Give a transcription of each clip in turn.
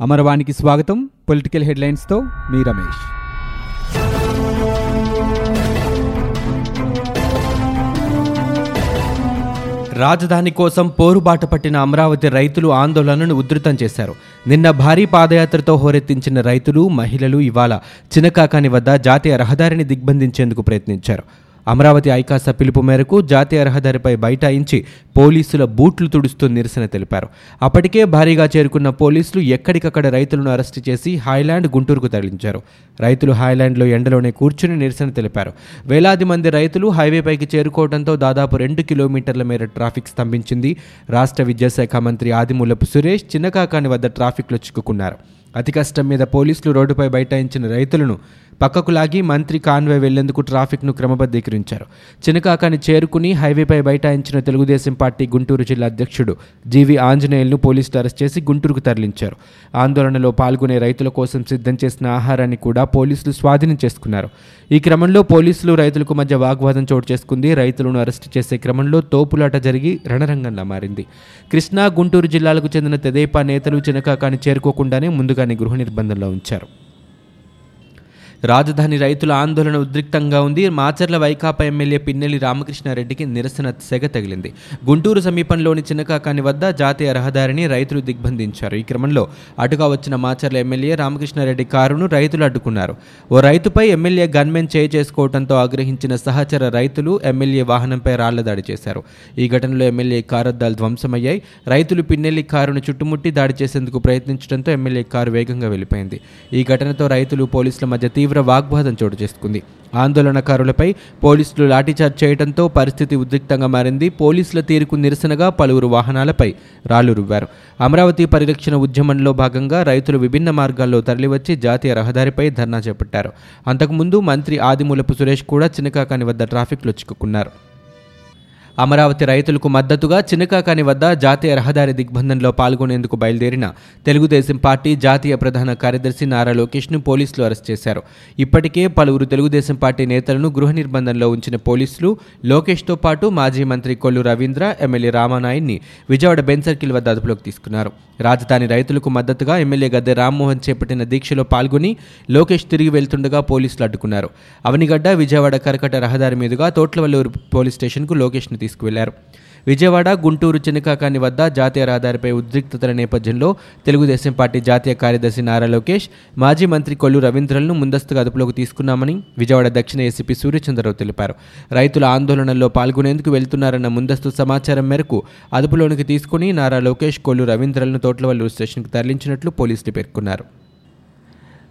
అమరవాణికి స్వాగతం. పొలిటికల్ హెడ్లైన్స్తో మీ రమేష్. రాజధాని కోసం పోరుబాట పట్టిన అమరావతి రైతులు ఆందోళనను ఉధృతం చేశారు. నిన్న భారీ పాదయాత్రతో హోరెత్తించిన రైతులు మహిళలు ఇవాళ చినకాకాని వద్ద జాతీయ రహదారిని దిగ్బంధించేందుకు ప్రయత్నించారు. అమరావతి ఐకాస పిలుపు మేరకు జాతీయ రహదారిపై బైఠాయించి పోలీసుల బూట్లు తుడుస్తూ నిరసన తెలిపారు. అప్పటికే భారీగా చేరుకున్న పోలీసులు ఎక్కడికక్కడ రైతులను అరెస్టు చేసి హాయ్లాండ్ గుంటూరుకు తరలించారు. రైతులు హాయ్లాండ్లో ఎండలోనే కూర్చుని నిరసన తెలిపారు. వేలాది మంది రైతులు హైవేపైకి చేరుకోవడంతో దాదాపు రెండు కిలోమీటర్ల మేర ట్రాఫిక్ స్తంభించింది. రాష్ట్ర విద్యాశాఖ మంత్రి ఆదిమూలపు సురేష్ చిన్నకాకాని వద్ద ట్రాఫిక్లో చిక్కుకున్నారు. అతి కష్టం మీద పోలీసులు రోడ్డుపై బైఠాయించిన రైతులను పక్కకు లాగి మంత్రి కాన్వాయ్ వెళ్ళేందుకు ట్రాఫిక్ను క్రమబద్ధీకరించారు. చినకాకాని చేరుకుని హైవేపై బైఠాయించిన తెలుగుదేశం పార్టీ గుంటూరు జిల్లా అధ్యక్షుడు జీవి ఆంజనేయులను పోలీసులు అరెస్ట్ చేసి గుంటూరుకు తరలించారు. ఆందోళనలో పాల్గొనే రైతుల కోసం సిద్ధం చేసిన ఆహారాన్ని కూడా పోలీసులు స్వాధీనం చేసుకున్నారు. ఈ క్రమంలో పోలీసులు రైతులకు మధ్య వాగ్వాదం చోటు చేసుకుంది. రైతులను అరెస్ట్ చేసే క్రమంలో తోపులాట జరిగి రణరంగంలా మారింది. కృష్ణా గుంటూరు జిల్లాలకు చెందిన తెదేపా నేతలు చినకాకాని చేరుకోకుండానే ముందుగా ముందుగానే గృహ నిర్బంధంలో ఉంచారు. రాజధాని రైతుల ఆందోళన ఉద్రిక్తంగా ఉంది. మాచర్ల వైకాపా ఎమ్మెల్యే పిన్నెల్లి రామకృష్ణారెడ్డికి నిరసన సెగ తగిలింది. గుంటూరు సమీపంలోని చిన్నకాకాని వద్ద జాతీయ రహదారిని రైతులు దిగ్బంధించారు. ఈ క్రమంలో అటుగా వచ్చిన మాచర్ల ఎమ్మెల్యే రామకృష్ణారెడ్డి కారును రైతులు అడ్డుకున్నారు. ఓ రైతుపై ఎమ్మెల్యే గన్మెన్ చేయి చేసుకోవడంతో ఆగ్రహించిన సహచర రైతులు ఎమ్మెల్యే వాహనంపై రాళ్ళ దాడి చేశారు. ఈ ఘటనలో ఎమ్మెల్యే కారద్దాలు ధ్వంసమయ్యాయి. రైతులు పిన్నెల్లి కారును చుట్టుముట్టి దాడి చేసేందుకు ప్రయత్నించడంతో ఎమ్మెల్యే కారు వేగంగా వెళ్ళిపోయింది. ఈ ఘటనతో రైతులు పోలీసుల మధ్య తీవ్ర తీవ్ర వాగ్వాదం చోటు చేసుకుంది. ఆందోళనకారులపై పోలీసులు లాఠీచార్జ్ చేయడంతో పరిస్థితి ఉద్రిక్తంగా మారింది. పోలీసుల తీరుకు నిరసనగా పలువురు వాహనాలపై రాళ్ళు రువ్వారు. అమరావతి పరిరక్షణ ఉద్యమంలో భాగంగా రైతులు విభిన్న మార్గాల్లో తరలివచ్చి జాతీయ రహదారిపై ధర్నా చేపట్టారు. అంతకుముందు మంత్రి ఆదిమూలపు సురేష్ కూడా చినకాకాని వద్ద ట్రాఫిక్లో చిక్కుకున్నారు. అమరావతి రైతులకు మద్దతుగా చినకాకాని వద్ద జాతీయ రహదారి దిగ్బంధంలో పాల్గొనేందుకు బయలుదేరిన తెలుగుదేశం పార్టీ జాతీయ ప్రధాన కార్యదర్శి నారా లోకేష్ను పోలీసులు అరెస్ట్ చేశారు. ఇప్పటికే పలువురు తెలుగుదేశం పార్టీ నేతలను గృహ నిర్బంధంలో ఉంచిన పోలీసులు లోకేష్తో పాటు మాజీ మంత్రి కొల్లు రవీంద్ర ఎమ్మెల్యే రామానాయుడిని విజయవాడ బెన్ సర్కిల్ వద్ద అదుపులోకి తీసుకున్నారు. రాజధాని రైతులకు మద్దతుగా ఎమ్మెల్యే గద్దె రామ్మోహన్ చేపట్టిన దీక్షలో పాల్గొని లోకేష్ తిరిగి వెళ్తుండగా పోలీసులు అడ్డుకున్నారు. అవనిగడ్డ విజయవాడ కరకట రహదారి మీదుగా తోట్లవల్లూరు పోలీస్ స్టేషన్కు లోకేష్ను తీసుకువెళ్ళారు. విజయవాడ గుంటూరు చినకాకాని వద్ద జాతీయ రహదారిపై ఉద్రిక్తతల నేపథ్యంలో తెలుగుదేశం పార్టీ జాతీయ కార్యదర్శి నారా లోకేష్ మాజీ మంత్రి కొల్లు రవీంద్రలను ముందస్తుగా అదుపులోకి తీసుకున్నామని విజయవాడ దక్షిణ ఏసీపీ సూర్యచంద్రరావు తెలిపారు. రైతుల ఆందోళనలో పాల్గొనేందుకు వెళ్తున్నారన్న ముందస్తు సమాచారం మేరకు అదుపులోనికి తీసుకుని నారా లోకేష్ కొల్లు రవీంద్రలను తోట్లవల్లూరు స్టేషన్కు తరలించినట్లు పోలీసులు పేర్కొన్నారు.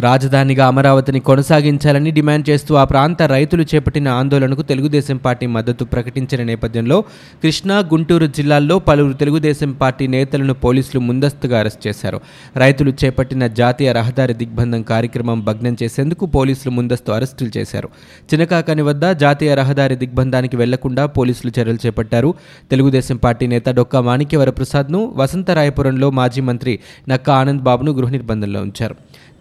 రాజధానిగా అమరావతిని కొనసాగించాలని డిమాండ్ చేస్తూ ఆ ప్రాంత రైతులు చేపట్టిన ఆందోళనకు తెలుగుదేశం పార్టీ మద్దతు ప్రకటించిన నేపథ్యంలో కృష్ణా గుంటూరు జిల్లాల్లో పలువురు తెలుగుదేశం పార్టీ నేతలను పోలీసులు ముందస్తుగా అరెస్ట్ చేశారు. రైతులు చేపట్టిన జాతీయ రహదారి దిగ్బంధం కార్యక్రమం భగ్నం చేసేందుకు పోలీసులు ముందస్తు అరెస్టులు చేశారు. చినకాకని వద్ద జాతీయ రహదారి దిగ్బంధానికి వెళ్ళకుండా పోలీసులు చర్యలు చేపట్టారు. తెలుగుదేశం పార్టీ నేత డొక్కా మాణిక్యవరప్రసాద్ను వసంతరాయపురంలో మాజీ మంత్రి నక్కా ఆనంద్ బాబును గృహ నిర్బంధంలో ఉంచారు.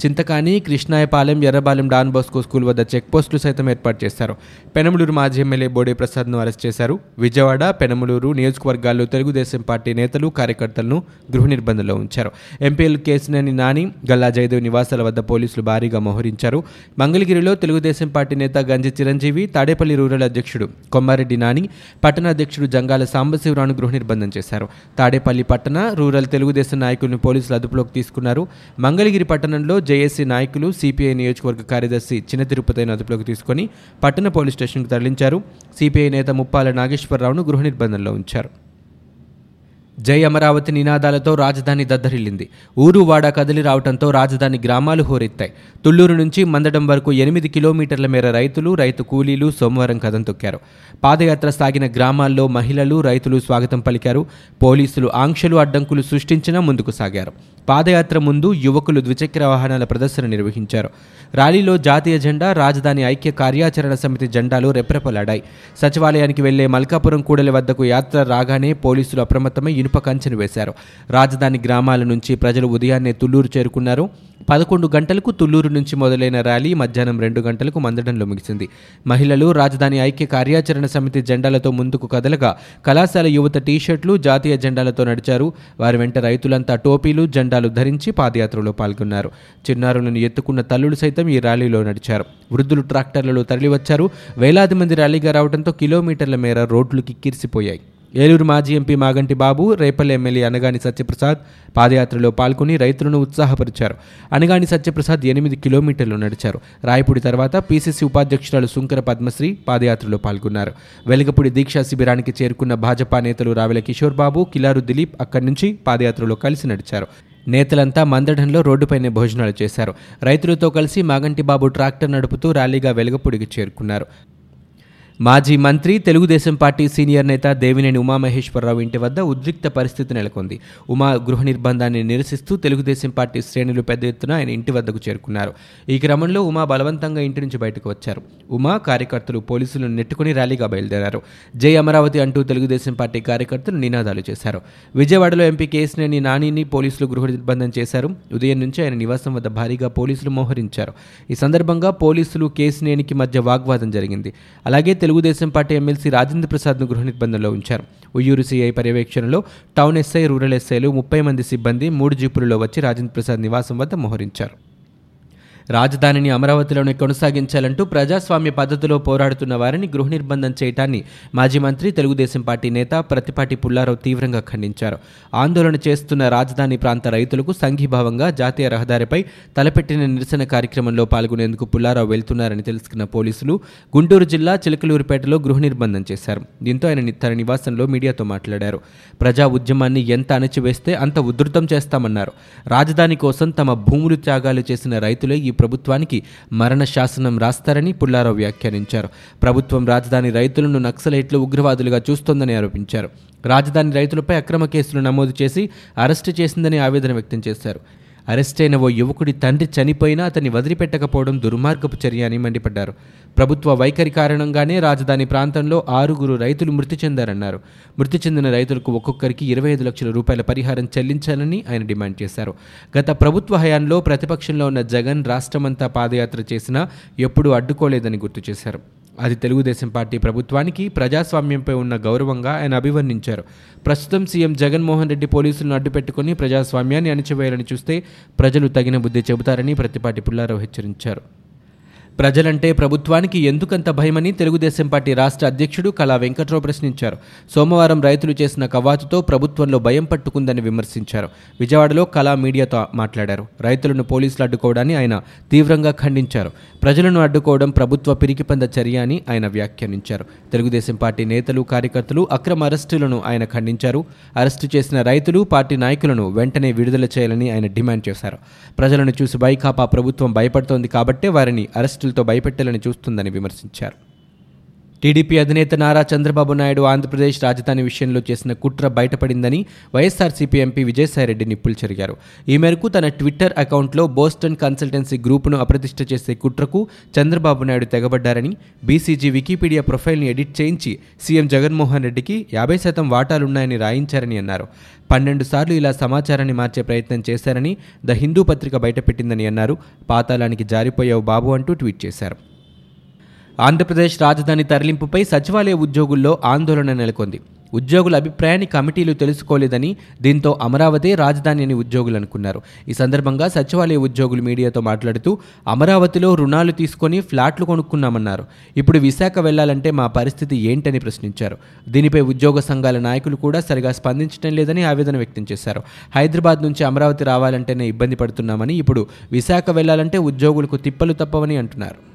Chintakani Krishnayapalem Errabalem Don Bosco school వద్ద చెక్పోస్టులు సైతం ఏర్పాటు చేశారు. పెనమలూరు మాజీ ఎమ్మెల్యే బోడే ప్రసాద్ను అరెస్ట్ చేశారు. విజయవాడ పెనమలూరు నియోజకవర్గాల్లో తెలుగుదేశం పార్టీ నేతలు కార్యకర్తలను గృహ నిర్బంధంలో ఉంచారు. ఎంపీఎల్ కేసినేని నాని గల్లా జయదేవ్ నివాసాల వద్ద పోలీసులు భారీగా మోహరించారు. మంగళగిరిలో తెలుగుదేశం పార్టీ నేత గంజి చిరంజీవి తాడేపల్లి రూరల్ అధ్యక్షుడు కొమ్మారెడ్డి నాని పట్టణ అధ్యక్షుడు జంగాల సాంబశివరావును గృహ నిర్బంధం చేశారు. తాడేపల్లి పట్టణ రూరల్ తెలుగుదేశం నాయకులను పోలీసులు అదుపులోకి తీసుకున్నారు. మంగళగిరి పట్టణంలో జేఏసీ నాయకులు సిపిఐ నియోజకవర్గ కార్యదర్శి చిన్న తిరుపతిని అదుపులోకి తీసుకొని పట్టణ పోలీస్ స్టేషన్కు తరలించారు. సిపిఐ నేత ముప్పాల నాగేశ్వరరావును గృహ నిర్బంధంలో ఉంచారు. జై అమరావతి నినాదాలతో రాజధాని దద్దరిల్లింది. ఊరు వాడ కదిలి రావడంతో రాజధాని గ్రామాలు హోరెత్తాయి. తుళ్ళూరు నుంచి మందడం వరకు ఎనిమిది కిలోమీటర్ల మేర రైతులు రైతు కూలీలు సోమవారం కథం తొక్కారు. పాదయాత్ర సాగిన గ్రామాల్లో మహిళలు రైతులు స్వాగతం పలికారు. పోలీసులు ఆంక్షలు అడ్డంకులు సృష్టించినా ముందుకు సాగారు. పాదయాత్ర ముందు యువకులు ద్విచక్ర వాహనాల ప్రదర్శన నిర్వహించారు. ర్యాలీలో జాతీయ జెండా రాజధాని ఐక్య కార్యాచరణ సమితి జెండాలు రెప్రెపలాడాయి. సచివాలయానికి వెళ్ళే మల్కాపురం కూడలి వద్దకు యాత్ర రాగానే పోలీసులు అప్రమత్తమై ఇనుప కంచెను వేశారు. రాజధాని గ్రామాల నుంచి ప్రజలు ఉదయాన్నే తుళ్ళూరు చేరుకున్నారు. పదకొండు గంటలకు తుళ్ళూరు నుంచి మొదలైన ర్యాలీ మధ్యాహ్నం రెండు గంటలకు మందడంలో ముగిసింది. మహిళలు రాజధాని ఐక్య కార్యాచరణ సమితి జెండాలతో ముందుకు కదలగా కళాశాల యువత టీషర్ట్లు జాతీయ జెండాలతో నడిచారు. వారి వెంట రైతులంతా టోపీలు జెండాలు ధరించి పాదయాత్రలో పాల్గొన్నారు. చిన్నారులను ఎత్తుకున్న తల్లులు సైతం ఈ ర్యాలీలో నడిచారు. వృద్ధులు ట్రాక్టర్లలో తరలివచ్చారు. వేలాది మంది ర్యాలీగా రావడంతో కిలోమీటర్ల మేర రోడ్లు కిక్కిరిసిపోయాయి. ఏలూరు మాజీ ఎంపీ మాగంటి బాబు రేపల్లి ఎమ్మెల్యే అనగాని సత్యప్రసాద్ పాదయాత్రలో పాల్గొని రైతులను ఉత్సాహపరిచారు. అనగాని సత్యప్రసాద్ ఎనిమిది కిలోమీటర్లు నడిచారు. రాయపూడి తర్వాత పీసీసీ ఉపాధ్యక్షురాలు సుంకర పద్మశ్రీ పాదయాత్రలో పాల్గొన్నారు. వెలగపూడి దీక్షా శిబిరానికి చేరుకున్న భాజపా నేతలు రావెల కిషోర్ బాబు కిలారు దిలీప్ అక్కడి నుంచి పాదయాత్రలో కలిసి నడిచారు. నేతలంతా మందడంలో రోడ్డుపైనే భోజనాలు చేశారు. రైతులతో కలిసి మాగంటి బాబు ట్రాక్టర్ నడుపుతూ ర్యాలీగా వెలగపూడికి చేరుకున్నారు. మాజీ మంత్రి తెలుగుదేశం పార్టీ సీనియర్ నేత దేవినేని ఉమామహేశ్వరరావు ఇంటి వద్ద ఉద్రిక్త పరిస్థితి నెలకొంది. ఉమా గృహ నిర్బంధాన్ని నిరసిస్తూ తెలుగుదేశం పార్టీ శ్రేణులు పెద్ద ఎత్తున ఆయన ఇంటి వద్దకు చేరుకున్నారు. ఈ క్రమంలో ఉమా బలవంతంగా ఇంటి నుంచి బయటకు వచ్చారు. ఉమా కార్యకర్తలు పోలీసులను నెట్టుకుని ర్యాలీగా బయలుదేరారు. జై అమరావతి అంటూ తెలుగుదేశం పార్టీ కార్యకర్తలు నినాదాలు చేశారు. విజయవాడలో ఎంపీ కేసినేని నానిని పోలీసులు గృహ నిర్బంధం చేశారు. ఉదయం నుంచి ఆయన నివాసం వద్ద భారీగా పోలీసులు మోహరించారు. ఈ సందర్భంగా పోలీసులు కేసినేనికి మధ్య వాగ్వాదం జరిగింది. అలాగే తెలుగుదేశం పార్టీ ఎమ్మెల్సీ రాజేంద్ర ప్రసాద్ను గృహ నిర్బంధంలో ఉంచారు. ఉయ్యూరు సీఐ పర్యవేక్షణలో టౌన్ ఎస్ఐ రూరల్ ఎస్ఐలు ముప్పై మంది సిబ్బంది మూడు జీపులలో వచ్చి రాజేంద్ర ప్రసాద్ నివాసం వద్ద మోహరించారు. రాజధానిని అమరావతిలోనే కొనసాగించాలంటూ ప్రజాస్వామ్య పద్ధతిలో పోరాడుతున్న వారిని గృహ నిర్బంధం చేయటాన్ని మాజీ మంత్రి తెలుగుదేశం పార్టీ నేత ప్రతిపాటి పుల్లారావు తీవ్రంగా ఖండించారు. ఆందోళన చేస్తున్న రాజధాని ప్రాంత రైతులకు సంఘీభావంగా జాతీయ రహదారిపై తలపెట్టిన నిరసన కార్యక్రమంలో పాల్గొనేందుకు పుల్లారావు వెళ్తున్నారని తెలుసుకున్న పోలీసులు గుంటూరు జిల్లా చిలకలూరుపేటలో గృహ నిర్బంధం చేశారు. దీంతో ఆయన తన నివాసంలో మీడియాతో మాట్లాడారు. ప్రజా ఉద్యమాన్ని ఎంత అణచివేస్తే అంత ఉధృతం చేస్తామన్నారు. రాజధాని కోసం తమ భూములు త్యాగాలు చేసిన రైతులే ఈ ప్రభుత్వానికి మరణ శాసనం రాస్తారని పుల్లారావు వ్యాఖ్యానించారు. ప్రభుత్వం రాజధాని రైతులను నక్సలైట్లు ఉగ్రవాదులుగా చూస్తోందని ఆరోపించారు. రాజధాని రైతులపై అక్రమ కేసులు నమోదు చేసి అరెస్టు చేసిందని ఆవేదన వ్యక్తం చేశారు. అరెస్ట్ అయిన ఓ యువకుడి తండ్రి చనిపోయినా అతన్ని వదిలిపెట్టకపోవడం దుర్మార్గపు చర్య అని మండిపడ్డారు. ప్రభుత్వ వైఖరి కారణంగానే రాజధాని ప్రాంతంలో ఆరుగురు రైతులు మృతి చెందారన్నారు. మృతి చెందిన రైతులకు ఒక్కొక్కరికి ఇరవై ఐదు లక్షల రూపాయల పరిహారం చెల్లించాలని ఆయన డిమాండ్ చేశారు. గత ప్రభుత్వ హయాంలో ప్రతిపక్షంలో ఉన్న జగన్ రాష్ట్రమంతా పాదయాత్ర చేసినా ఎప్పుడూ అడ్డుకోలేదని గుర్తు చేశారు. అది తెలుగుదేశం పార్టీ ప్రభుత్వానికి ప్రజాస్వామ్యంపై ఉన్న గౌరవంగా ఆయన అభివర్ణించారు. ప్రస్తుతం సీఎం జగన్మోహన్ రెడ్డి పోలీసులను అడ్డుపెట్టుకుని ప్రజాస్వామ్యాన్ని అణిచివేయాలని చూస్తే ప్రజలు తగిన బుద్ధి చెబుతారని ప్రతిపాటి పుల్లారావు హెచ్చరించారు. ప్రజలంటే ప్రభుత్వానికి ఎందుకంత భయమని తెలుగుదేశం పార్టీ రాష్ట్ర అధ్యక్షుడు కళా వెంకట్రావు ప్రశ్నించారు. సోమవారం రైతులు చేసిన కవాతుతో ప్రభుత్వంలో భయం పట్టుకుందని విమర్శించారు. విజయవాడలో కళా మీడియాతో మాట్లాడారు. రైతులను పోలీసులు అడ్డుకోవడాన్ని ఆయన తీవ్రంగా ఖండించారు. ప్రజలను అడ్డుకోవడం ప్రభుత్వ పిరికిపంద చర్య అని ఆయన వ్యాఖ్యానించారు. తెలుగుదేశం పార్టీ నేతలు కార్యకర్తలు అక్రమ అరెస్టులను ఆయన ఖండించారు. అరెస్టు చేసిన రైతులు పార్టీ నాయకులను వెంటనే విడుదల చేయాలని ఆయన డిమాండ్ చేశారు. ప్రజలను చూసి వైకాపా ప్రభుత్వం భయపడుతోంది కాబట్టే వారిని అరెస్టు అరెస్టులతో భయపెట్టాలని చూస్తుందని విమర్శించారు టీడీపీ అధినేత నారా చంద్రబాబు నాయుడు ఆంధ్రప్రదేశ్ రాజధాని విషయంలో చేసిన కుట్ర బయటపడిందని వైఎస్ఆర్సీపీ ఎంపీ విజయసాయిరెడ్డి నిప్పులు చెరిగారు. ఈ మేరకు తన ట్విట్టర్ అకౌంట్లో బోస్టన్ కన్సల్టెన్సీ గ్రూపును అప్రతిష్ఠ చేసే కుట్రకు చంద్రబాబు నాయుడు తెగబడ్డారని బీసీజీ వికీపీడియా ప్రొఫైల్ని ఎడిట్ చేయించి సీఎం జగన్మోహన్ రెడ్డికి యాభై శాతం వాటాలున్నాయని రాయించారని అన్నారు. పన్నెండు సార్లు ఇలా సమాచారాన్ని మార్చే ప్రయత్నం చేశారని ద హిందూ పత్రిక బయటపెట్టిందని అన్నారు. పాతాళానికి జారిపోయావు బాబు అంటూ ట్వీట్ చేశారు. ఆంధ్రప్రదేశ్ రాజధాని తరలింపుపై సచివాలయ ఉద్యోగుల్లో ఆందోళన నెలకొంది. ఉద్యోగుల అభిప్రాయాన్ని కమిటీలు తెలుసుకోలేదని దీంతో అమరావతి రాజధాని అని ఉద్యోగులు అనుకున్నారు. ఈ సందర్భంగా సచివాలయ ఉద్యోగులు మీడియాతో మాట్లాడుతూ అమరావతిలో రుణాలు తీసుకొని ఫ్లాట్లు కొనుక్కున్నామన్నారు. ఇప్పుడు విశాఖ వెళ్ళాలంటే మా పరిస్థితి ఏంటని ప్రశ్నించారు. దీనిపై ఉద్యోగ సంఘాల నాయకులు కూడా సరిగా స్పందించడం లేదని ఆవేదన వ్యక్తం చేశారు. హైదరాబాద్ నుంచి అమరావతి రావాలంటేనే ఇబ్బంది పడుతున్నామని ఇప్పుడు విశాఖ వెళ్ళాలంటే ఉద్యోగులకు తిప్పలు తప్పవని అంటున్నారు.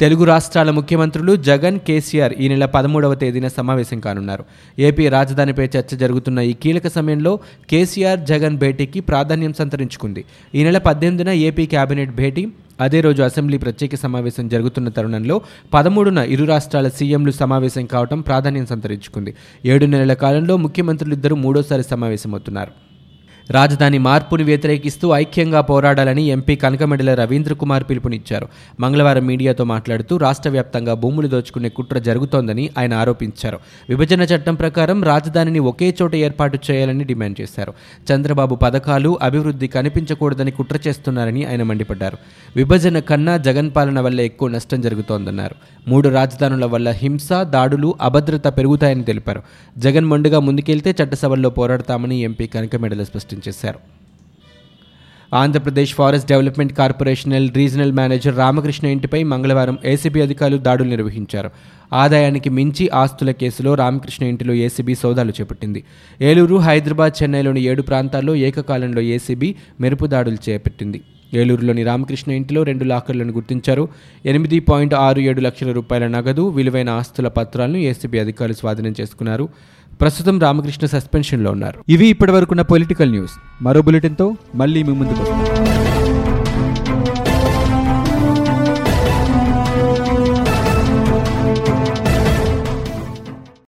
తెలుగు రాష్ట్రాల ముఖ్యమంత్రులు జగన్ కేసీఆర్ ఈ నెల పదమూడవ తేదీన సమావేశం కానున్నారు. ఏపీ రాజధానిపై చర్చ జరుగుతున్న ఈ కీలక సమయంలో కేసీఆర్ జగన్ భేటీకి ప్రాధాన్యం సంతరించుకుంది. ఈ నెల పద్దెనిమిదిన ఏపీ కేబినెట్ భేటీ అదే రోజు అసెంబ్లీ ప్రత్యేక సమావేశం జరుగుతున్న తరుణంలో పదమూడున ఇరు రాష్ట్రాల సీఎంలు సమావేశం కావడం ప్రాధాన్యం సంతరించుకుంది. ఏడు నెలల కాలంలో ముఖ్యమంత్రులిద్దరూ మూడోసారి సమావేశమవుతున్నారు. రాజధాని మార్పును వ్యతిరేకిస్తూ ఐక్యంగా పోరాడాలని ఎంపీ కనకమెడల రవీంద్ర కుమార్ పిలుపునిచ్చారు. మంగళవారం మీడియాతో మాట్లాడుతూ రాష్ట్ర వ్యాప్తంగా భూములు దోచుకునే కుట్ర జరుగుతోందని ఆయన ఆరోపించారు. విభజన చట్టం ప్రకారం రాజధానిని ఒకే చోట ఏర్పాటు చేయాలని డిమాండ్ చేశారు. చంద్రబాబు పథకాలు అభివృద్ధి కనిపించకూడదని కుట్ర చేస్తున్నారని ఆయన మండిపడ్డారు. విభజన కన్నా జగన్ పాలన వల్ల ఎక్కువ నష్టం జరుగుతోందన్నారు. మూడు రాజధానుల వల్ల హింస దాడులు అభద్రత పెరుగుతాయని తెలిపారు. జగన్ మొండుగా ముందుకెళ్తే చట్టసభల్లో పోరాడతామని ఎంపీ కనకమెడల స్పష్టం చేశారు. ఆంధ్రప్రదేశ్ ఫారెస్ట్ డెవలప్మెంట్ కార్పొరేషనల్ రీజనల్ మేనేజర్ రామకృష్ణ ఇంటిపై మంగళవారం ఏసీబీ అధికారులు దాడులు నిర్వహించారు. ఆదాయానికి మించి ఆస్తుల కేసులో రామకృష్ణ ఇంటిలో ఏసీబీ సోదాలు చేపట్టింది. ఏలూరు హైదరాబాద్ చెన్నైలోని ఏడు ప్రాంతాల్లో ఏకకాలంలో ఏసీబీ మెరుపు దాడులు చేపట్టింది. ఏలూరులోని రామకృష్ణ ఇంటిలో రెండు లాకర్లను గుర్తించారు. ఎనిమిది పాయింట్ ఆరు ఏడు లక్షల రూపాయల నగదు విలువైన ఆస్తుల పత్రాలను ఏసీబీ అధికారులు స్వాధీనం చేసుకున్నారు. ప్రస్తుతం రామకృష్ణ సస్పెన్షన్లో ఉన్నారు. ఇవి ఇప్పటివరకున్న పొలిటికల్ న్యూస్. మరో బులెటిన్తో మళ్ళీ మీ ముందుకు వస్తాం.